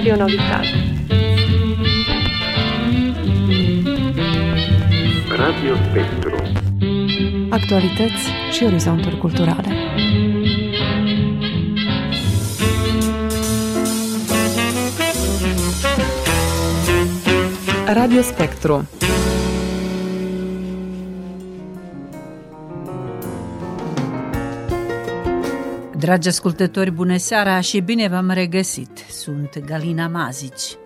Radio Novi Sad. Radio Spectru. Actualități și orizonturi culturale. Radio Spectru Dragi ascultători, bună seara și bine v-am regăsit! Sunt Galina Mazici.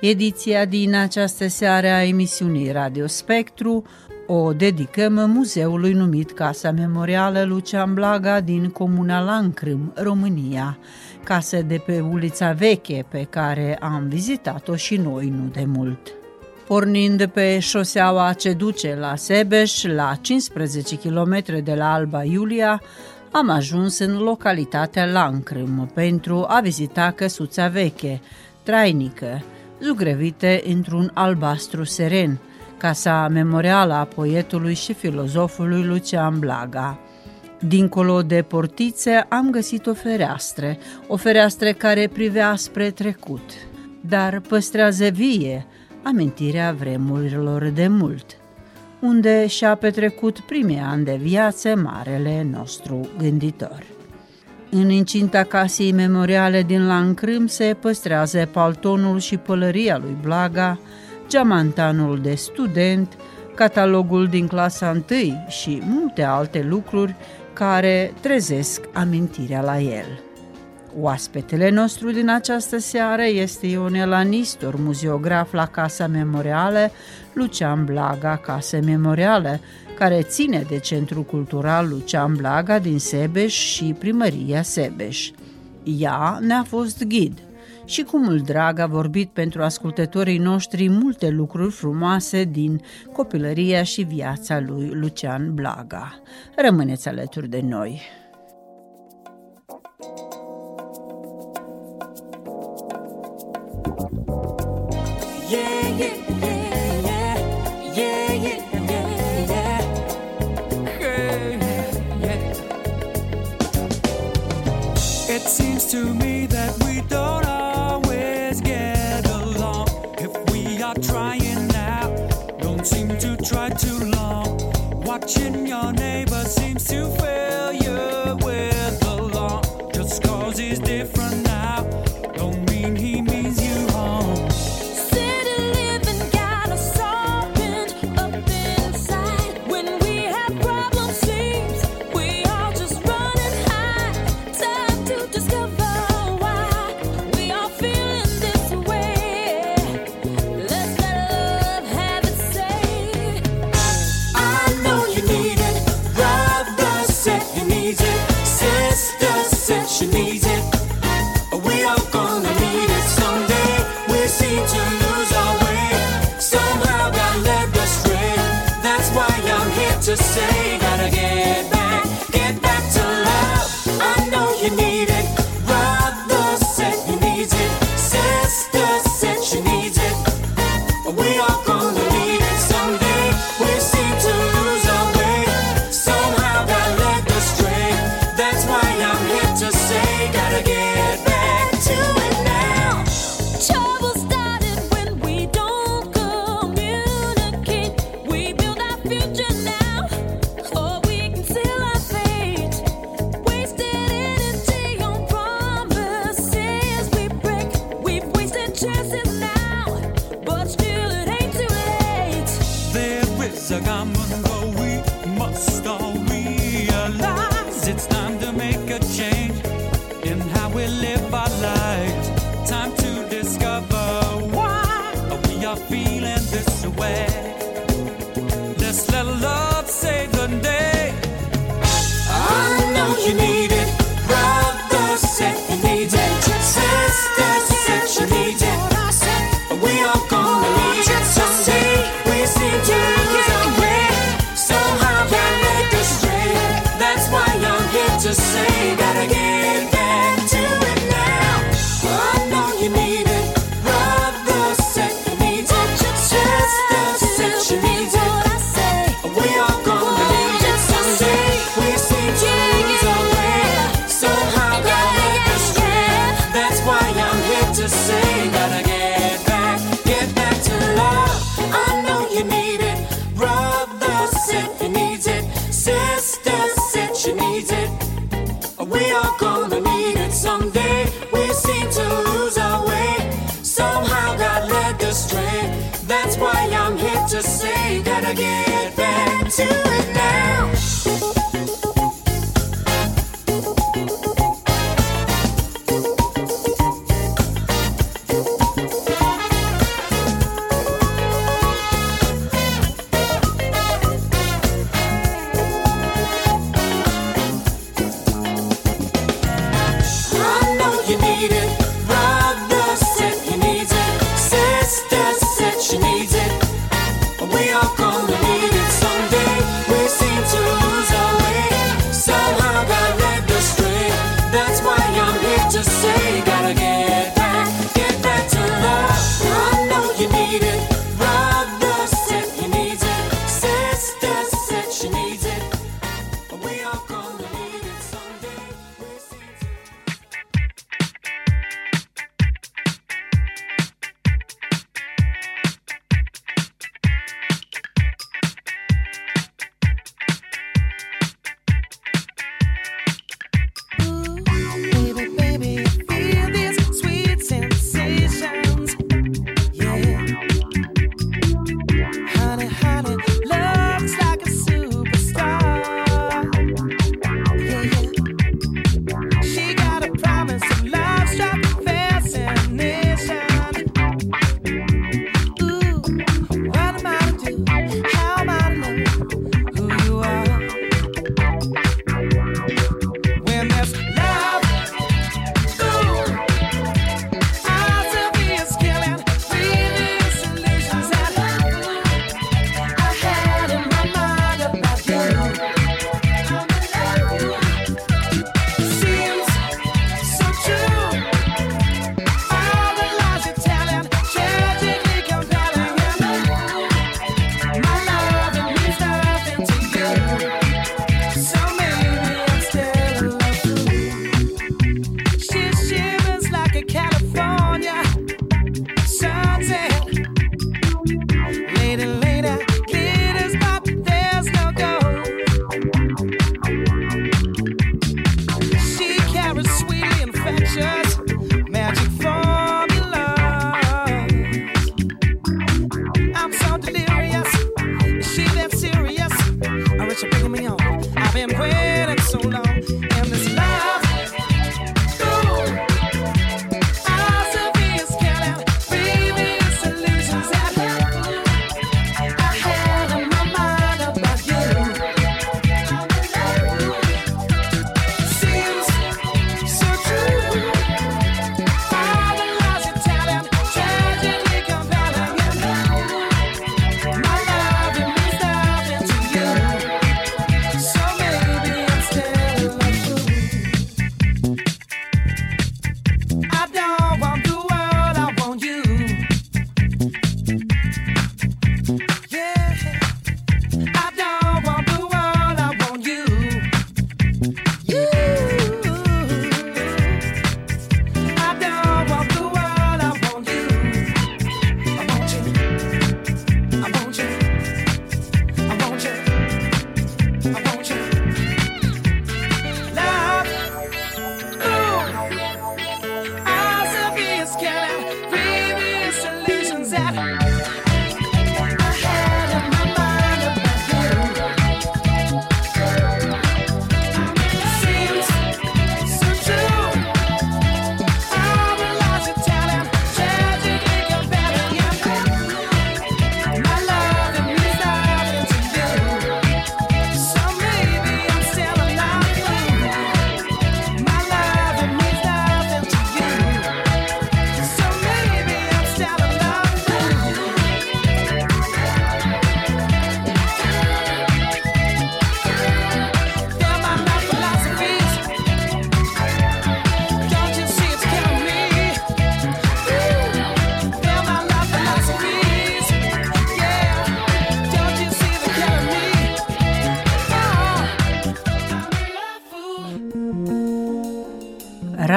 Ediția din această seară a emisiunii Radio Spectru o dedicăm muzeului numit Casa Memorială Lucian Blaga din Comuna Lancrâm, România, casă de pe ulița Veche pe care am vizitat-o și noi nu de mult. Pornind pe șoseaua ce duce la Sebeș, la 15 km de la Alba Iulia, am ajuns în localitatea Lancrâm pentru a vizita căsuța veche, trainică, zugrăvite într-un albastru seren, casa memorială a poetului și filozofului Lucian Blaga. Dincolo de portițe am găsit o fereastră, o fereastră care privea spre trecut, dar păstrează vie amintirea vremurilor de mult unde și-a petrecut primii ani de viață marele nostru gânditor. În incinta casei memoriale din Lancrâm se păstrează paltonul și pălăria lui Blaga, geamantanul de student, catalogul din clasa 1 și multe alte lucruri care trezesc amintirea la el. Oaspetele nostru din această seară este Ionela Nistor, muzeograf la Casa Memorială, Lucian Blaga, Casa Memorială, care ține de Centrul Cultural Lucian Blaga din Sebeș și Primăria Sebeș. Ea ne-a fost ghid și cu mult drag a vorbit pentru ascultătorii noștri multe lucruri frumoase din copilăria și viața lui Lucian Blaga. Rămâneți alături de noi! To to say,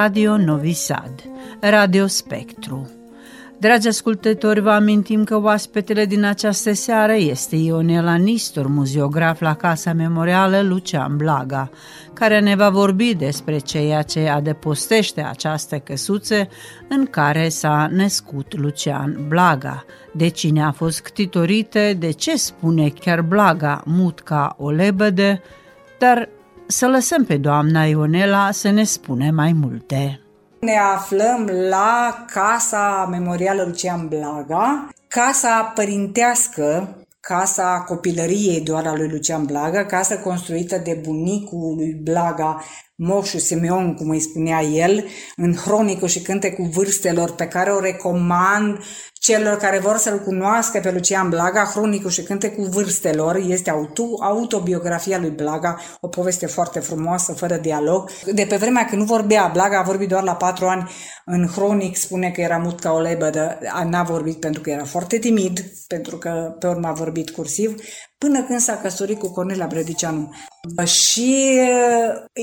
Radio Novi Sad, Radio Spektru. Dragi ascultători, vă amintim că oaspetele din această seară este Ionela Nistor, muzeograf la Casa Memorială Lucian Blaga, care ne va vorbi despre ceea ce adăpostește această căsuță în care s-a născut Lucian Blaga, de cine a fost ctitorită, de ce spune chiar Blaga mut ca o lebădă, dar să lăsăm pe doamna Ionela să ne spune mai multe. Ne aflăm la Casa Memorială Lucian Blaga, casa părintească, casa copilăriei doar a lui Lucian Blaga, casa construită de bunicul lui Blaga, Moșu Simeon, cum îi spunea el, în Hronicul și Cântecul Vârstelor, pe care o recomand celor care vor să-l cunoască pe Lucian Blaga, Hronicul și Cântecul Vârstelor, este auto, autobiografia lui Blaga, o poveste foarte frumoasă, fără dialog. De pe vremea când nu vorbea, Blaga a vorbit doar la patru ani, în Hronic spune că era mut ca o lebădă, n-a vorbit pentru că era foarte timid, pentru că pe urmă a vorbit cursiv, până când s-a căsătorit cu Cornelia Bredicianu. Și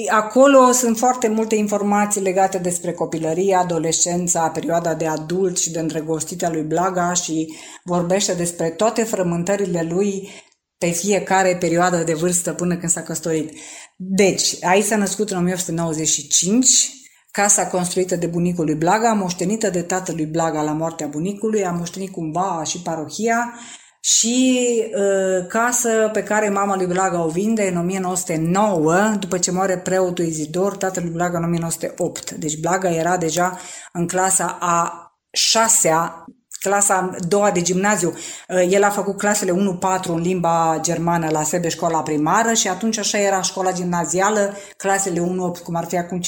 acolo sunt foarte multe informații legate despre copilărie, adolescența, perioada de adult și de îndrăgostită a lui Blaga și vorbește despre toate frământările lui pe fiecare perioadă de vârstă până când s-a căsătorit. Deci, aici s-a născut în 1895, casa construită de bunicul lui Blaga, moștenită de tatălui Blaga la moartea bunicului, a moștenit cumva și parohia și uh, casă pe care mama lui Blaga o vinde în 1909, după ce moare preotul Izidor, tatăl lui Blaga în 1908. Deci Blaga era deja în clasa a șasea clasa a doua de gimnaziu. El a făcut clasele 1-4 în limba germană la Sebe, școala primară și atunci așa era școala gimnazială, clasele 1-8, cum ar fi acum 5-12.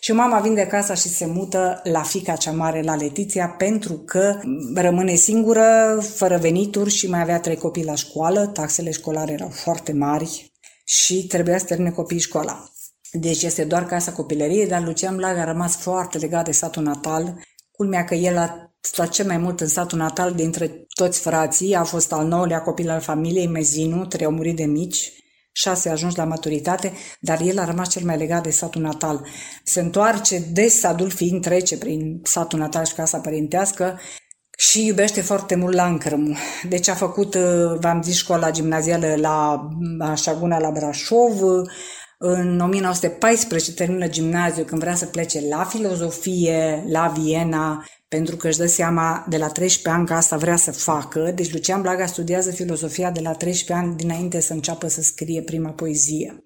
Și mama vinde casa și se mută la fica cea mare, la Letiția, pentru că rămâne singură, fără venituri și mai avea trei copii la școală, taxele școlare erau foarte mari și trebuia să termine copiii școala. Deci este doar casa copilăriei, dar Lucian Blaga a rămas foarte legat de satul natal. Culmea că el a stat cel mai mult în satul natal dintre toți frații, a fost al nouălea copil al familiei Mezinu, trei au murit de mici, șase ajungi la maturitate, dar el a rămas cel mai legat de satul natal. Se întoarce des, adult fiind trece prin satul natal și casa părintească și iubește foarte mult Lancrămul. Deci a făcut, v-am zis, școala gimnazială la Șaguna la Brașov, în 1914 termină gimnaziu când vrea să plece la filozofie, la Viena, pentru că își dă seama de la 13 ani că asta vrea să facă. Deci Lucian Blaga studiază filozofia de la 13 ani dinainte să înceapă să scrie prima poezie.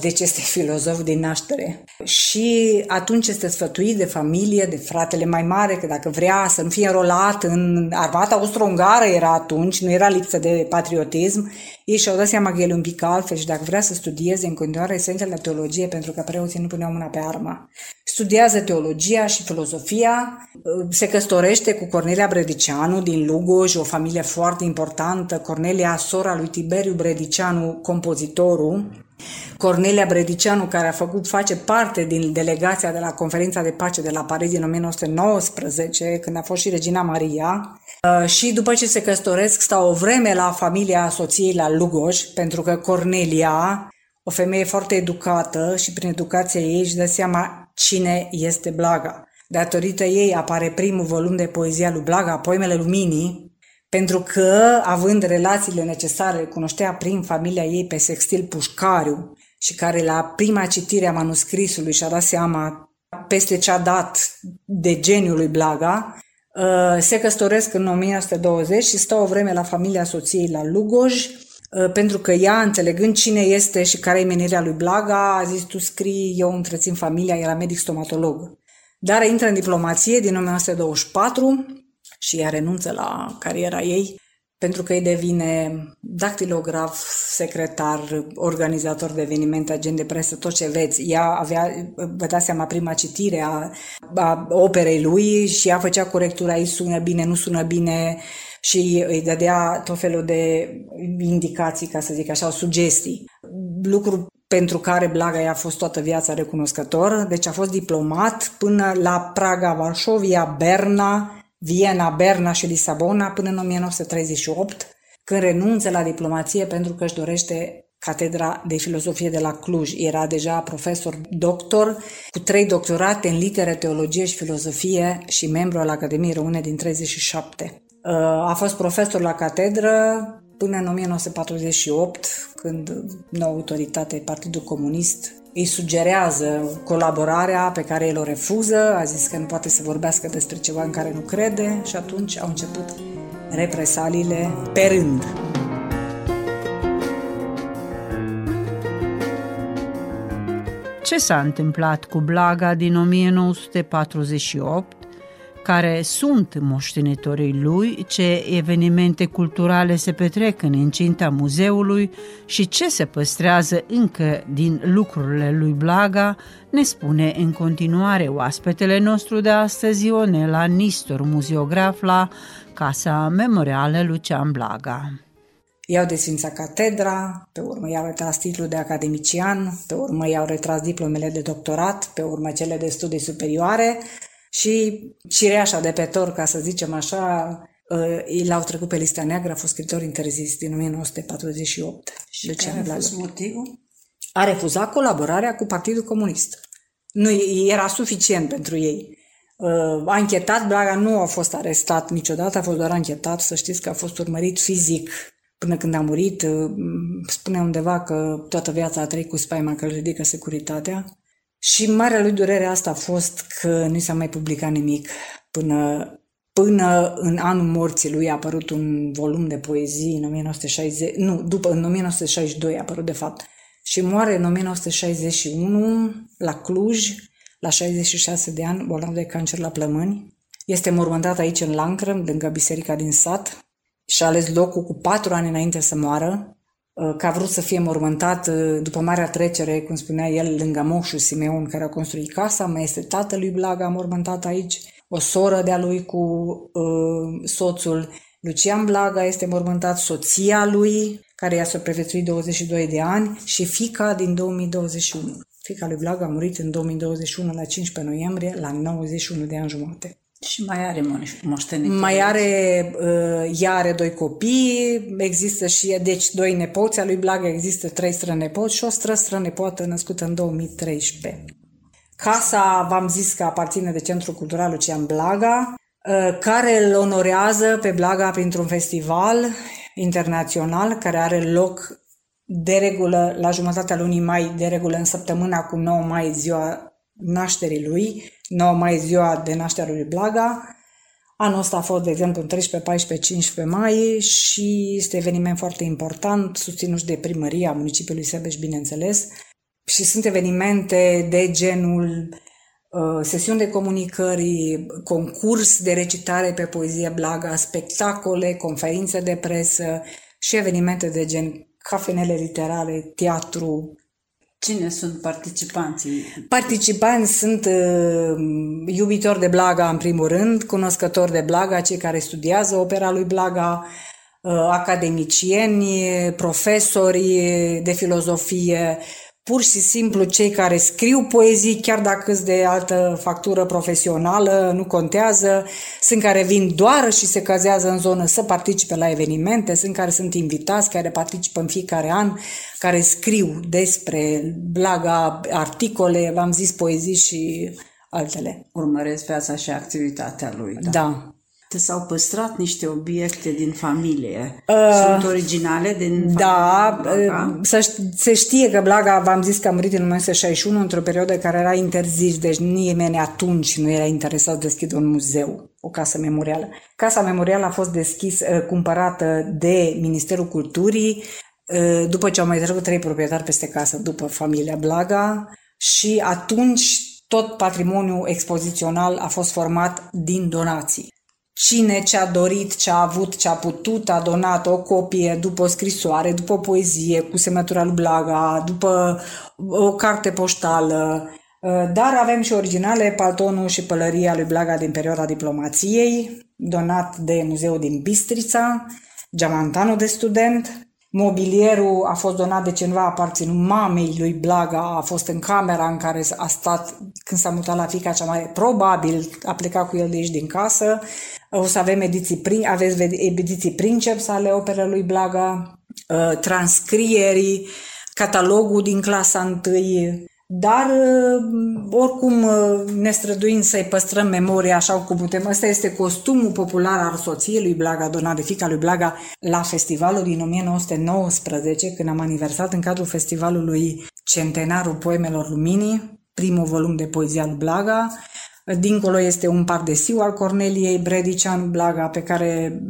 Deci este filozof din naștere. Și atunci este sfătuit de familie, de fratele mai mare, că dacă vrea să nu fie înrolat în armata austro-ungară era atunci, nu era lipsă de patriotism, ei și-au dat seama că el un pic altfel și dacă vrea să studieze în continuare esența la teologie, pentru că preoții nu puneau mâna pe armă. Studiază teologia și filozofia, se căsătorește cu Cornelia Bredicianu din Lugoj, o familie foarte importantă, Cornelia, sora lui Tiberiu Bredicianu, compozitorul, Cornelia Bredicianu, care a făcut, face parte din delegația de la conferința de pace de la Paris din 1919, când a fost și Regina Maria. Și după ce se căsătoresc, stau o vreme la familia soției la Lugoj, pentru că Cornelia, o femeie foarte educată și prin educația ei își dă seama cine este Blaga. Datorită ei apare primul volum de poezia lui Blaga, Poemele Luminii, pentru că, având relațiile necesare, cunoștea prin familia ei pe Sextil Pușcariu și care la prima citire a manuscrisului și-a dat seama peste ce a dat de geniul lui Blaga, uh, se căsătoresc în 1920 și stă o vreme la familia soției la Lugoj, uh, pentru că ea, înțelegând cine este și care e menirea lui Blaga, a zis, tu scrii, eu întrețin familia, era medic stomatolog. Dar intră în diplomație din 1924 și ea renunță la cariera ei pentru că îi devine dactilograf, secretar, organizator de evenimente, agent de presă, tot ce veți. Ea avea, vă dați seama, prima citire a, a operei lui și ea făcea corectura, îi sună bine, nu sună bine și îi dădea tot felul de indicații, ca să zic așa, sugestii. Lucru pentru care Blaga i-a fost toată viața recunoscător, deci a fost diplomat până la Praga, Varșovia, Berna, Viena, Berna și Lisabona până în 1938, când renunță la diplomație pentru că își dorește Catedra de Filozofie de la Cluj. Era deja profesor doctor cu trei doctorate în litere, teologie și filozofie și membru al Academiei Române din 37. Uh, A fost profesor la catedră până în 1948, când noua autoritate, Partidul Comunist, îi sugerează colaborarea pe care el o refuză, a zis că nu poate să vorbească despre ceva în care nu crede și atunci au început represaliile pe rând. Ce s-a întâmplat cu Blaga din 1948, care sunt moștenitorii lui, ce evenimente culturale se petrec în incinta muzeului și ce se păstrează încă din lucrurile lui Blaga, ne spune în continuare oaspetele nostru de astăzi, Ionela Nistor, muzeograf la Casa Memorială Lucian Blaga. I-au desfințat catedra, pe urmă i-au retras titlul de academician, pe urmă i-au retras diplomele de doctorat, pe urmă cele de studii superioare și cireașa de pe tor, ca să zicem așa, uh, l-au trecut pe lista neagră, a fost scriitor interzis din 1948. Și Lucian care a Blaga. fost motivul? A refuzat colaborarea cu Partidul Comunist. Nu era suficient pentru ei. Uh, A anchetat, Blaga nu a fost arestat niciodată, a fost doar anchetat, să știți că a fost urmărit fizic până când a murit. Uh, Spune undeva că toată viața a trăit cu spaima că îl ridică securitatea. Și marea lui durere asta a fost că nu s-a mai publicat nimic până, până în anul morții lui a apărut un volum de poezii în 1960, nu, după, în 1962 a apărut de fapt. Și moare în 1961 la Cluj, la 66 de ani, bolnav de cancer la plămâni. Este mormântat aici în Lancrăm, lângă biserica din sat și a ales locul cu patru ani înainte să moară, uh, că a vrut să fie mormântat uh, după marea trecere, cum spunea el, lângă moșul Simeon care a construit casa, mai este tatălui Blaga mormântat aici, o soră de-a lui cu uh, soțul Lucian Blaga este mormântat, soția lui, care i-a supraviețuit 22 de ani, și fica din 2021. Fica lui Blaga a murit în 2021, la 15 noiembrie, la 91 de ani jumate. Și mai are moș- moștenitori. Mai are, uh, ea are doi copii, există și, deci, doi nepoți al lui Blaga, există trei strănepoți și o stră-strănepoată născută în 2013. Casa, v-am zis că aparține de Centrul Cultural Lucian Blaga, uh, care îl onorează pe Blaga printr-un festival internațional care are loc de regulă la jumătatea lunii mai, de regulă în săptămâna cu 9 mai, ziua nașterii lui, 9 mai ziua de naștere lui Blaga. Anul ăsta a fost, de exemplu, în 13, 14, 15 mai și este eveniment foarte important, susținut și de primăria municipiului Sebeș, bineînțeles. Și sunt evenimente de genul uh, sesiuni de comunicări, concurs de recitare pe poezie Blaga, spectacole, conferințe de presă și evenimente de gen cafenele literare, teatru, Cine sunt participanții? Participanți sunt uh, iubitori de Blaga în primul rând, cunoscători de Blaga, cei care studiază opera lui Blaga, uh, academicieni, profesori de filozofie, pur și simplu cei care scriu poezii, chiar dacă sunt de altă factură profesională, nu contează, sunt care vin doar și se cazează în zonă să participe la evenimente, sunt care sunt invitați, care participă în fiecare an, care scriu despre Blaga, articole, v-am zis poezii și altele. Urmăresc viața și activitatea lui. Da. da. S-au păstrat niște obiecte din familie. Uh, Sunt originale din Da, familia Blaga? să ș- se știe că Blaga, v-am zis că a murit în 1961, într-o perioadă care era interzis, deci nimeni atunci nu era interesat să deschidă un muzeu, o casă memorială. Casa memorială a fost deschis, uh, cumpărată de Ministerul Culturii, uh, după ce au mai trecut trei proprietari peste casă, după familia Blaga, și atunci tot patrimoniul expozițional a fost format din donații. Cine ce-a dorit, ce a avut, ce a putut, a donat o copie după o scrisoare, după o poezie cu semnătura lui Blaga, după o carte poștală. Dar avem și originale, paltonul și pălăria lui Blaga din perioada diplomației, donat de Muzeul din Bistrița, geamantanul de student, Mobilierul a fost donat de cineva aparținut mamei lui Blaga, a fost în camera în care a stat când s-a mutat la fica cea mare. Probabil a plecat cu el de aici din casă. O să avem ediții, prin, aveți ediții princeps ale operelor lui Blaga, uh, transcrierii, catalogul din clasa 1, dar uh, oricum uh, ne străduim să-i păstrăm memoria așa cum putem. Ăsta este costumul popular al soției lui Blaga, dona de fica lui Blaga, la festivalul din 1919, când am aniversat în cadrul festivalului Centenarul Poemelor Luminii, primul volum de poezia lui Blaga. Dincolo este un pardesiu al Corneliei Bredicianu Blaga, pe care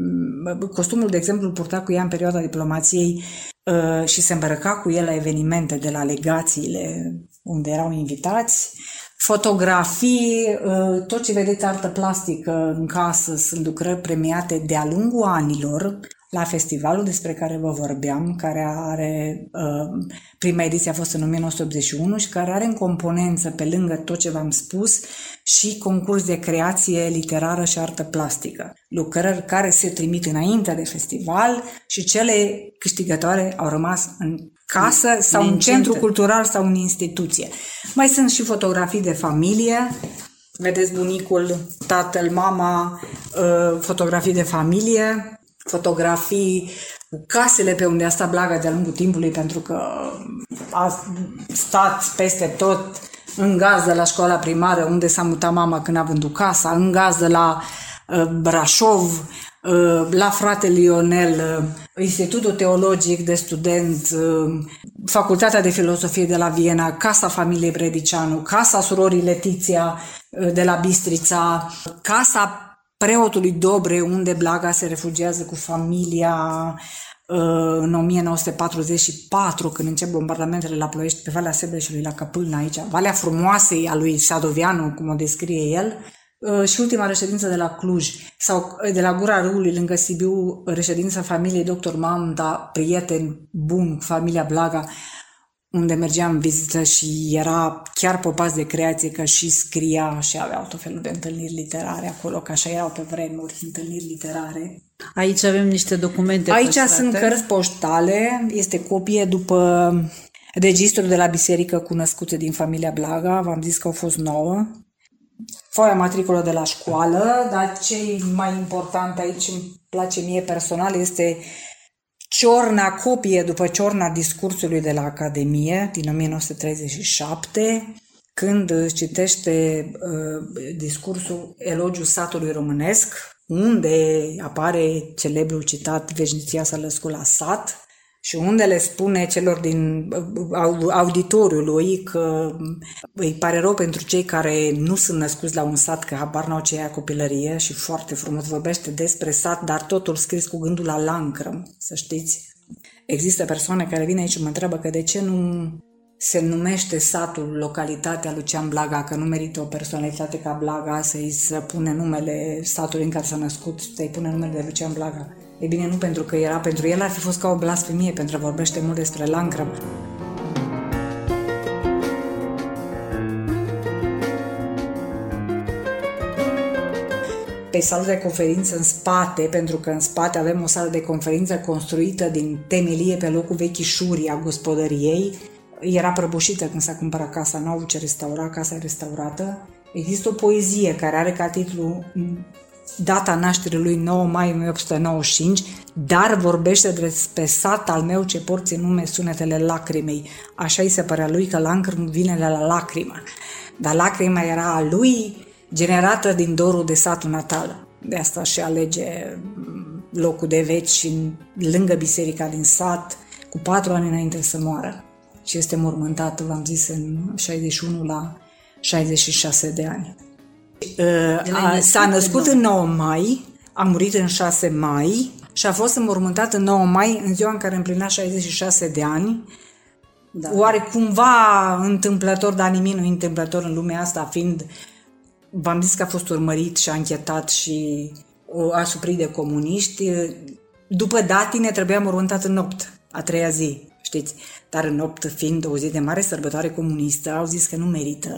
m, costumul, de exemplu, îl purta cu ea în perioada diplomației uh, și se îmbrăca cu el la evenimente de la legațiile unde erau invitați. Fotografii, uh, tot ce vedeți artă plastică în casă sunt lucrări premiate de-a lungul anilor la festivalul despre care vă vorbeam, care are, uh, prima ediție a fost în 1981 și care are în componență, pe lângă tot ce v-am spus, și concurs de creație literară și artă plastică. Lucrări care se trimit înainte de festival și cele câștigătoare au rămas în casă sau în Neîncinte. centru cultural sau în instituție. Mai sunt și fotografii de familie, vedeți bunicul, tatăl, mama, uh, fotografii de familie, fotografii cu casele pe unde a stat Blaga de-a lungul timpului, pentru că a stat peste tot în gazdă la școala primară, unde s-a mutat mama când a vândut casa, în gazdă la uh, Brașov, uh, la fratele Lionel, uh, Institutul Teologic de Student, uh, Facultatea de Filosofie de la Viena, Casa Familiei Bredicianu, Casa Surorii Letiția uh, de la Bistrița, Casa preotului Dobre, unde Blaga se refugiază cu familia uh, în 1944, când încep bombardamentele la Ploiești, pe Valea Sebreșului, la Căpâlna aici, Valea Frumoasei a lui Sadoveanu, cum o descrie el, uh, și ultima reședință de la Cluj sau uh, de la Gura Râului, lângă Sibiu, reședința familiei Dr. Mamda, prieten bun cu familia Blaga, unde mergeam în vizită și era chiar popas de creație că și scria și avea tot felul de întâlniri literare acolo, că așa erau pe vremuri, întâlniri literare. Aici avem niște documente Aici păstrate. sunt cărți poștale, este copie după registrul de la biserică cu născute din familia Blaga, v-am zis că au fost nouă. Foaia matricolă de la școală, dar ce mai important aici îmi place mie personal este ciorna, copie după ciorna discursului de la Academie din 1937, când își citește uh, discursul Elogiul satului românesc, unde apare celebrul citat Veșnicia s-a născut la sat și unde le spune celor din uh, au- auditoriului că îi pare rău pentru cei care nu sunt născuți la un sat, că habar n-au ce e copilărie și foarte frumos vorbește despre sat, dar totul scris cu gândul la lancrăm, să știți. Există persoane care vin aici și mă întreabă că de ce nu se numește satul, localitatea Lucian Blaga, că nu merită o personalitate ca Blaga să-i să pune numele satului în care s-a născut, să-i pune numele de Lucian Blaga. E bine, nu pentru că era, pentru el ar fi fost ca o blasfemie, pentru că vorbește mult despre lancrăm. pe sală de conferință în spate, pentru că în spate avem o sală de conferință construită din temelie pe locul vechișurii a gospodăriei. Era prăbușită când s-a cumpărat casa, nu au avut ce restaura, casa e restaurată. Există o poezie care are ca titlu m, data nașterii lui 9 mai 1895, dar vorbește despre sat al meu ce porți în nume sunetele lacrimei. Așa îi se părea lui că lacrim vine de la lacrimă. Dar lacrima era a lui generată din dorul de satul natal. De asta și alege mm, locul de veci în- lângă biserica din sat, cu patru ani înainte să moară. Și este mormântat, v-am zis, în 61 la 66 de ani. Uh, a, s-a născut în 9 mai, a murit în 6 mai și a fost înmormântat în 9 mai, în ziua în care împlinea 66 de ani. Da. Oare cumva întâmplător, dar nimic nu e întâmplător în lumea asta, fiind V-am zis că a fost urmărit și anchetat și o- a suprit de comuniști. După datine trebuia mormântat în nopt, a treia zi, știți. Dar în nopt, fiind o zi de mare sărbătoare comunistă, au zis că nu merită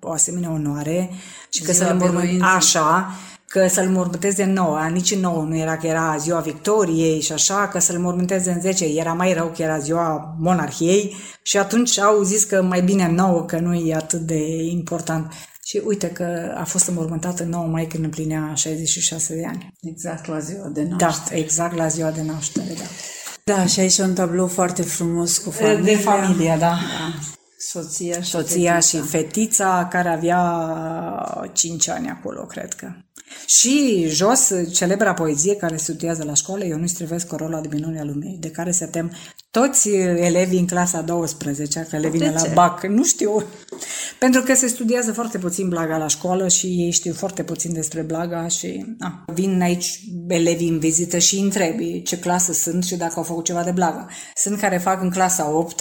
o asemenea onoare și că Ziua să-l mormânt... biruinței. Așa, că să-l mormânteze în 9, nici în 9 nu era că era ziua victoriei și așa, că să-l mormânteze în 10 era mai rău că era ziua monarhiei și atunci au zis că mai bine în 9, că nu e atât de important. Și uite că a fost înmormântat în 9 mai când împlinea 66 de ani. Exact la ziua de Da, naștere. exact la ziua de naștere, da. Da, și aici un tablou foarte frumos cu familia. De familie, da. Soția și Soția fetița. și fetița care avea 5 ani acolo, cred că. Și jos, celebra poezie care se studiază la școală, Eu nu-i strivesc corola de minunea lumii, de care se tem toți elevii în clasa 12, că le vine De la ce? bac, nu știu. Pentru că se studiază foarte puțin Blaga la școală și ei știu foarte puțin despre Blaga și na, vin aici elevii în vizită și îi întrebi ce clasă sunt și dacă au făcut ceva de Blaga. Sunt care fac în clasa 8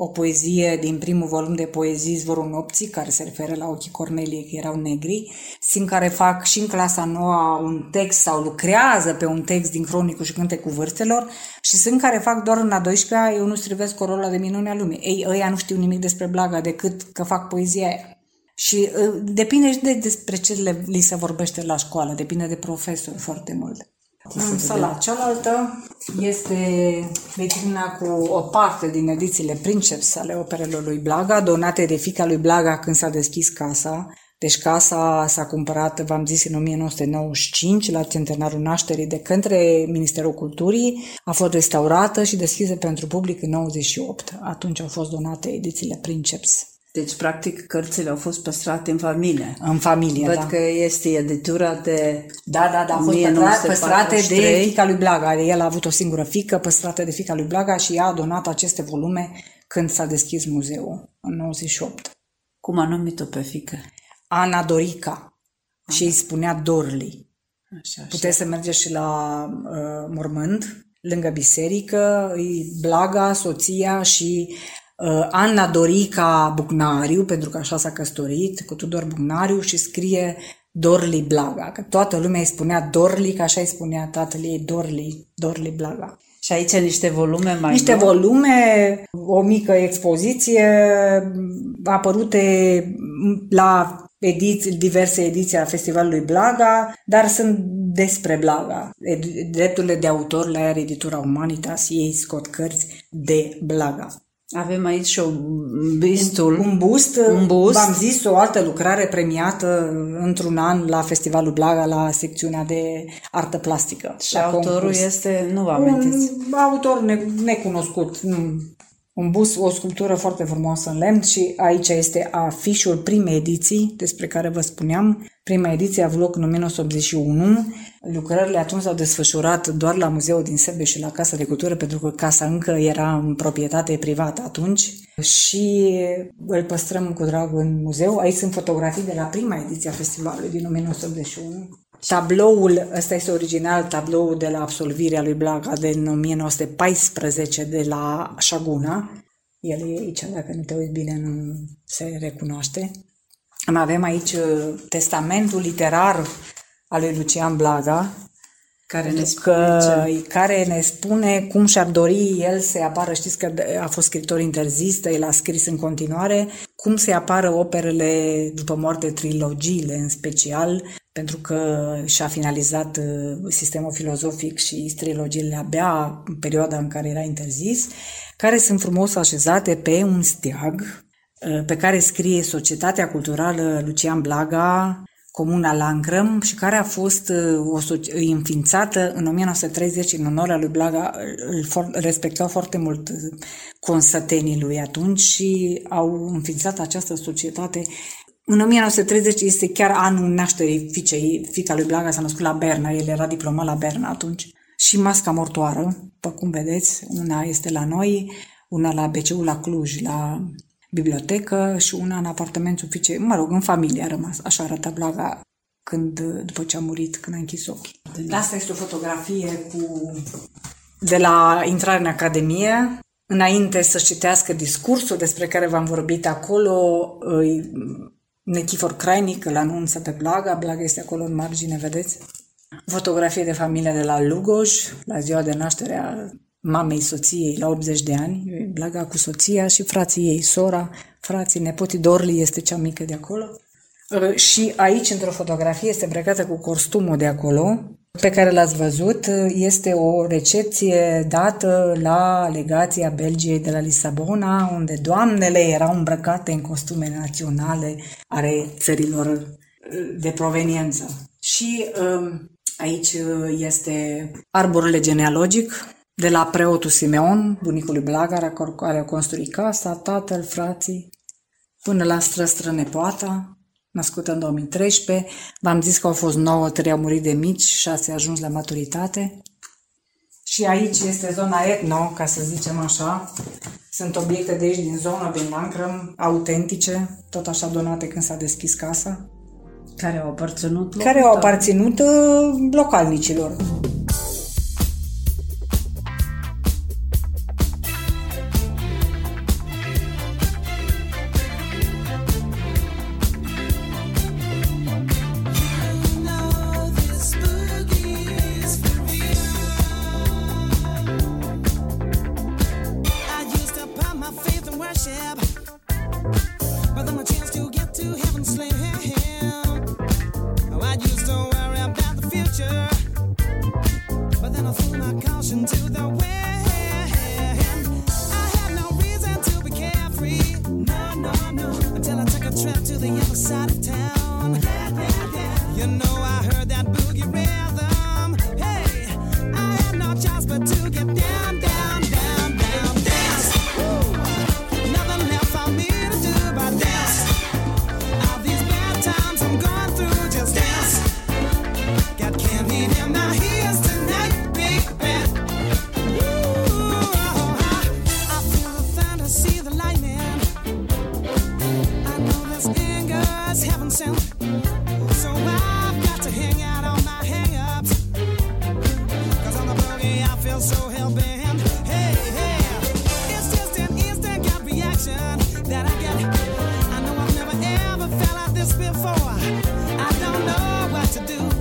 o poezie din primul volum de poezii Zvorul nopții, care se referă la ochii Cornelie, că erau negri. Sunt care fac și în clasa 9 un text sau lucrează pe un text din Cronicul și Cânte cu vârtelor și sunt care fac doar în a 12-a Eu nu strivesc corola de minunea lumii. Ei, ăia nu știu nimic despre Blaga decât că fac poezia aia. Și uh, depinde și de despre ce le, li se vorbește la școală, depinde de profesor foarte mult. În sala cealaltă este vitrina cu o parte din edițiile Princeps ale operelor lui Blaga, donate de fica lui Blaga când s-a deschis casa. Deci casa s-a cumpărat, v-am zis, în 1995, la centenarul nașterii de către Ministerul Culturii, a fost restaurată și deschisă pentru public în 98. Atunci au fost donate edițiile Princeps. Deci, practic, cărțile au fost păstrate în familie. În familie, Văd da. că este editura de Da, da, da, au fost 1943. păstrate de fica lui Blaga. El a avut o singură fică păstrată de fica lui Blaga și ea a donat aceste volume când s-a deschis muzeul, în 98. Cum a numit-o pe fică? Ana Dorica și îi spunea Dorli. Așa, așa. Puteți să mergeți și la uh, mormânt, lângă biserică, îi Blaga, soția și uh, Ana Dorica Bucnariu, pentru că așa s-a căsătorit, cu Tudor Bucnariu și scrie Dorli Blaga, că toată lumea îi spunea Dorli, că așa îi spunea tatăl ei Dorli, Dorli Blaga. Și aici niște volume mai Niște noi. volume, o mică expoziție apărute la ediții, diverse ediții a Festivalului Blaga, dar sunt despre Blaga. Ed- Drepturile de autor le are editura Humanitas, ei scot cărți de Blaga. Avem aici și o bistul. Un bust, Un bust. v-am zis, o altă lucrare premiată într-un an la Festivalul Blaga, la secțiunea de artă plastică. Și la autorul concurs. este, nu vă amintiți. Un autor ne- necunoscut. nu. Un bus, o sculptură foarte frumoasă în lemn și aici este afișul primei ediții despre care vă spuneam. Prima ediție a avut loc în 1981. Lucrările atunci s-au desfășurat doar la Muzeul din Sebeș și la Casa de Cultură pentru că casa încă era în proprietate privată atunci și îl păstrăm cu drag în muzeu. Aici sunt fotografii de la prima ediție a festivalului din 1981. Tabloul, ăsta este original, tabloul de la absolvirea lui Blaga din 1914 de la Șaguna. El e aici, dacă nu te uiți bine, nu se recunoaște. Mai avem aici uh, testamentul literar al lui Lucian Blaga, Care ne că, spune ce? care ne spune cum și-ar dori el să apară, știți că a fost scriitor interzis, el a scris în continuare, cum să apară operele după moarte, trilogiile în special, pentru că și-a finalizat uh, sistemul filozofic și trilogiile abia în perioada în care era interzis, care sunt frumos așezate pe un steag uh, pe care scrie Societatea Culturală Lucian Blaga, Comuna Lancrăm și care a fost uh, o soci- înființată în 1930 în onoarea lui Blaga, îl for- respectau foarte mult uh, consătenii lui atunci și au înființat această societate în 1930 este chiar anul nașterii fiicei, fica lui Blaga s-a născut la Berna, el era diplomat la Berna atunci. Și masca mortoară, după cum vedeți, una este la noi, una la BCU la Cluj, la bibliotecă și una în apartamentul fiicei, mă rog, în familie a rămas. Așa arată Blaga când, după ce a murit, când a închis ochii. Asta este o fotografie cu de la intrarea în Academie, înainte să citească discursul despre care v-am vorbit acolo, îi- Nechifor Crainic îl anunță pe Blaga, Blaga este acolo în margine, vedeți? Fotografie de familie de la Lugoj, la ziua de naștere a mamei soției la 80 de ani, Blaga cu soția și frații ei, sora, frații, nepotii, Dorli este cea mică de acolo. Uh, Și aici, într-o fotografie, este îmbrăcată cu costumul de acolo, pe care l-ați văzut. Uh, Este o recepție dată la legația Belgiei de la Lisabona, unde doamnele erau îmbrăcate în costume naționale ale țărilor uh, de proveniență. Și um, aici uh, este arborele genealogic de la preotul Simeon, bunicul lui Blaga, care a construit casa, tatăl, frații, până la străstră nepoata, născută în 2013. V-am zis că au fost 9, 3 au murit de mici, 6 au ajuns la maturitate. Și aici este zona etno, ca să zicem așa. Sunt obiecte de aici din zona din Lancrăm, autentice, tot așa donate când s-a deschis casa. Care au aparținut? Care au aparținut uh, localnicilor. to do.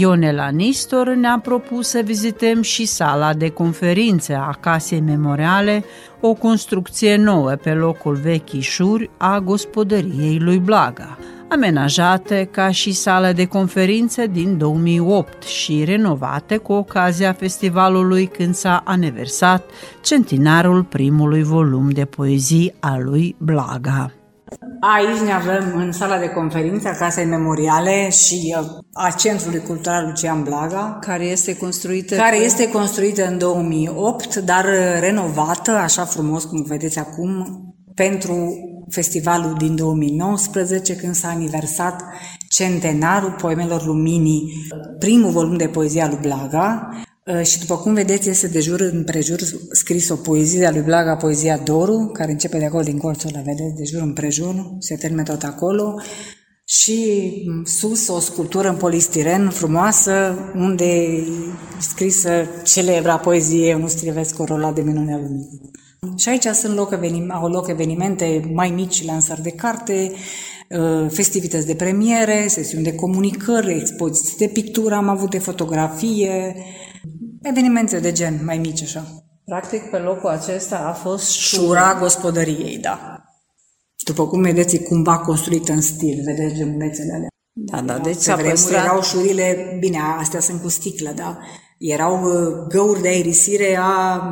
Ionela Nistor ne-a propus să vizităm și sala de conferințe a Casei Memoriale, o construcție nouă pe locul vechișuri a gospodăriei lui Blaga, amenajate ca și sală de conferințe din 2008 și renovate cu ocazia festivalului când s-a aniversat centenarul primului volum de poezii a lui Blaga. Aici ne avem în sala de conferințe a Casei Memoriale și uh, a Centrului Cultural Lucian Blaga, Care este construită... care cu- este construită în 2008, dar uh, renovată, așa frumos cum vedeți acum, pentru festivalul din 2019, când s-a aniversat centenarul poemelor luminii, primul volum de poezie a lui Blaga, Uh, și după cum vedeți, este de jur împrejur scris o poezie a lui Blaga, poezia Doru, care începe de acolo din colțul ăla, vedeți, de jur împrejur, se termină tot acolo, și m, sus o sculptură în polistiren frumoasă, unde e scrisă celebra poezie Eu nu strivesc corola de minunea luminii. Și aici sunt loc evenim- au loc evenimente mai mici, lansări de carte, uh, festivități de premiere, sesiuni de comunicări, expoziții de pictură, am avut de fotografie, evenimente de gen mai mici așa. Practic, pe locul acesta a fost Șura gospodăriei, da. După cum vedeți, e cumva construită în stil, vedeți gemulețele alea. Da, da, deci Pe s-a vremuri păstrat... erau șurile, bine, astea sunt cu sticlă, da? Erau uh, găuri de aerisire a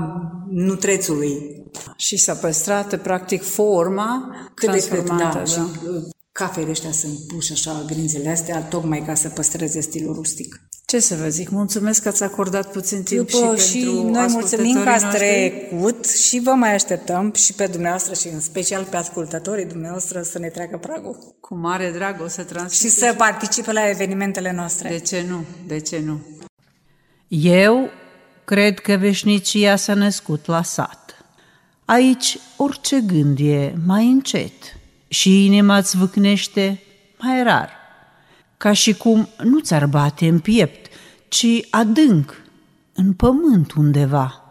nutrețului. Și s-a păstrat, practic, forma Cât de cât, transformată. da. Și uh, cafele ăștia sunt puși așa, grinzele astea, tocmai ca să păstreze stilul rustic. Ce să vă zic, mulțumesc că ați acordat puțin timp După, și, și pentru noi mulțumim că ați ascultătorii trecut și vă mai așteptăm și pe dumneavoastră și în special pe ascultătorii dumneavoastră să ne treacă pragul Cu mare drag o să transmit. și să participe la evenimentele noastre. De ce nu? De ce nu? Eu cred că veșnicia s-a născut la sat. Aici orice gând e mai încet și inima îți vâcnește mai rar. Ca și cum nu ți-ar bate în piept, ci adânc, în pământ undeva.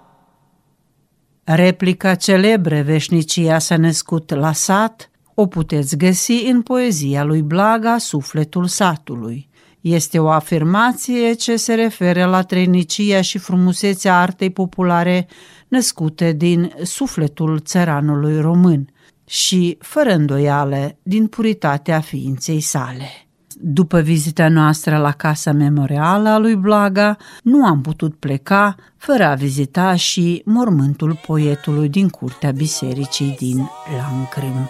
Replica celebră Veșnicia s-a născut la sat o puteți găsi în poezia lui Blaga Sufletul satului. Este o afirmație ce se referă la trăinicia și frumusețea artei populare născute din sufletul țăranului român și, fără îndoială, din puritatea ființei sale. După vizita noastră la Casa Memorială a lui Blaga, nu am putut pleca fără a vizita și mormântul poetului din curtea bisericii din Lancrim.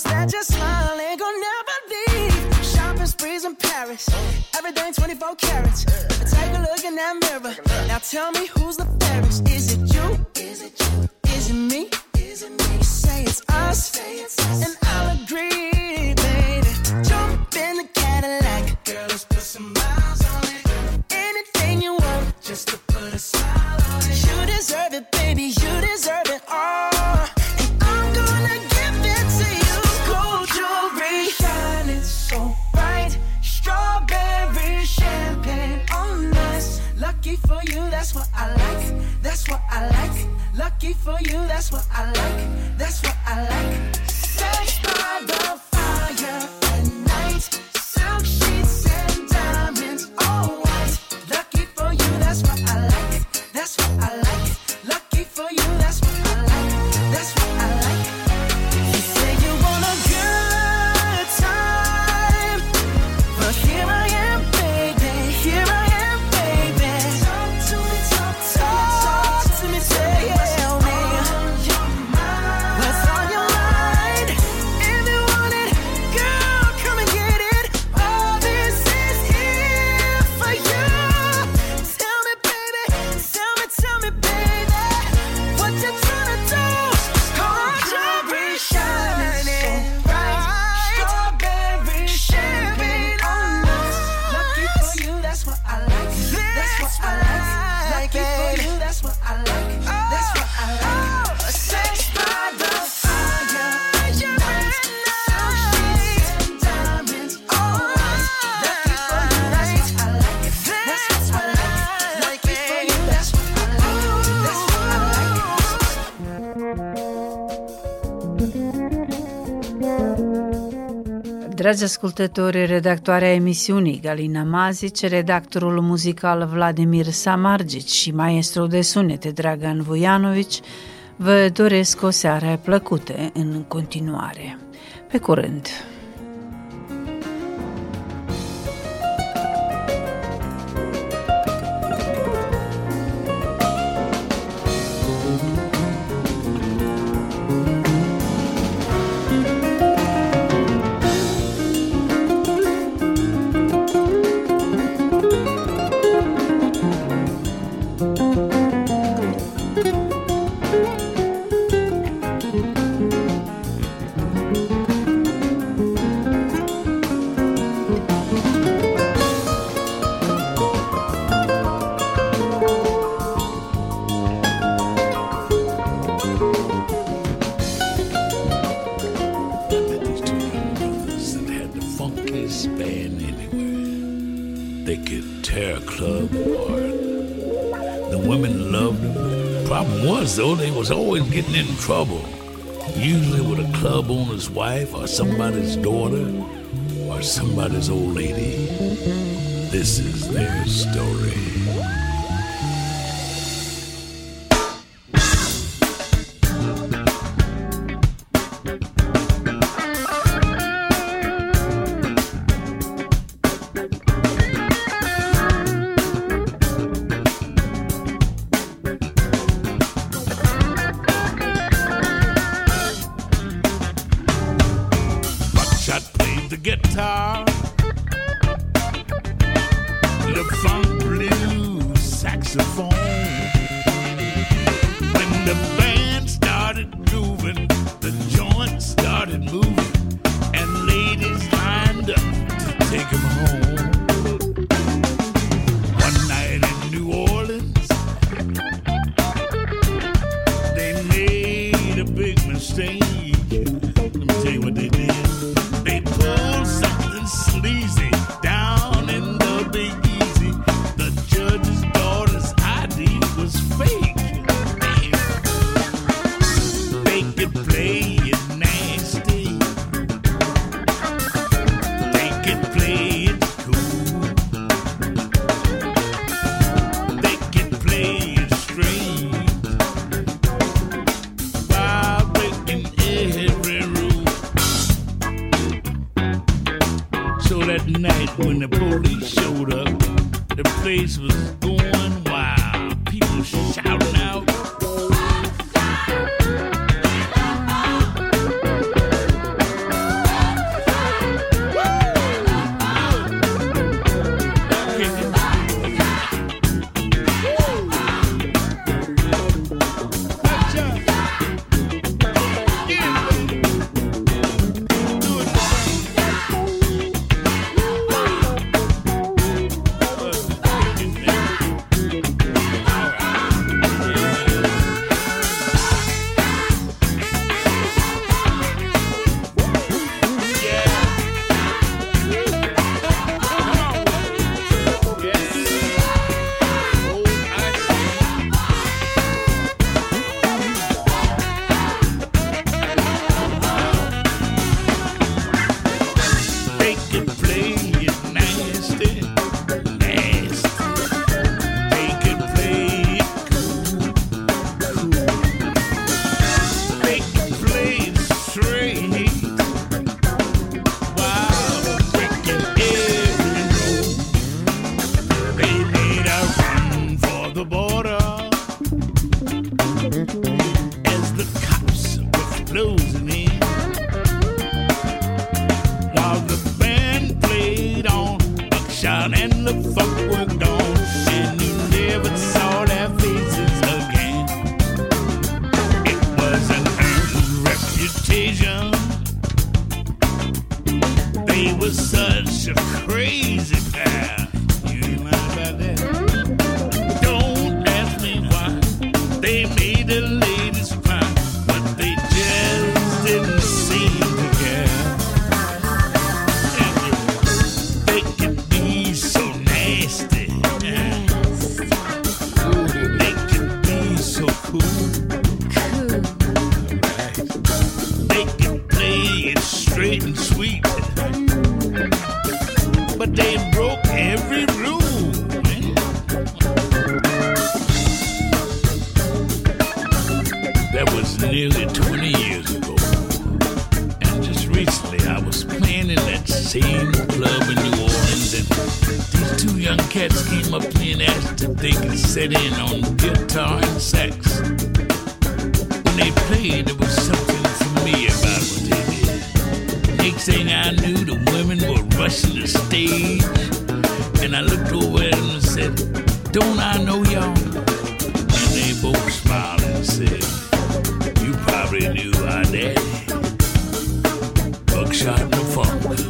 promise that mm. your smile ain't gonna never leave. Shopping sprees in Paris, everything 24 carats. Take a look in that mirror. Now tell me who's the fairest? Is it you? Is it you? Is it me? Is it me? You say it's us, and Dragi ascultători, redactoarea emisiunii Galina Mazic, redactorul muzical Vladimir Samargic și maestru de sunete Dragan Vujanovici vă doresc o seară plăcută în continuare. Pe curând! trouble, usually with a club owner's wife or somebody's daughter or somebody's old lady. This is their story. but they broke every rule. That was nearly 20 years ago. And just recently, I was playing in that same club in New Orleans, and these two young cats came up to me and asked if they could set in on guitar and sax. When they played, there was something for me about what they did. Next thing I knew, the rushing the stage. And I looked over at and said, Don't I know y'all? And they both smiled and said, You probably knew our daddy. Buckshot the funk.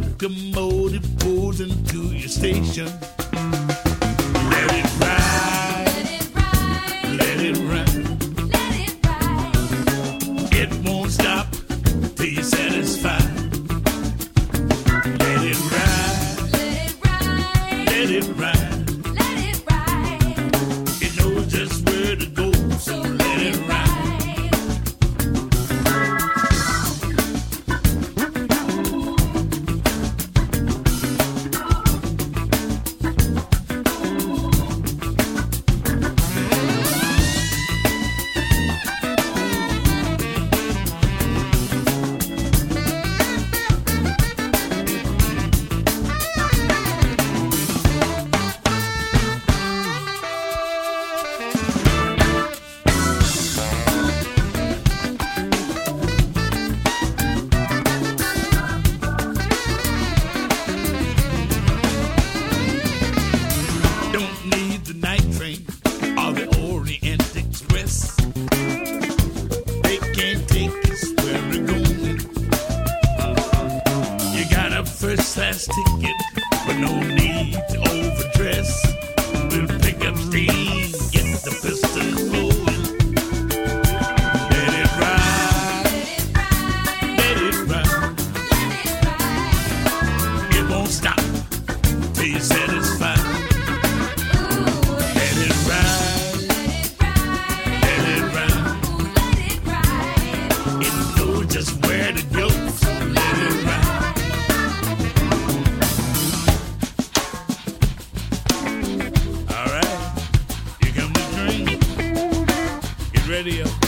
Locomotive pulls into your station, let it ride, Radio.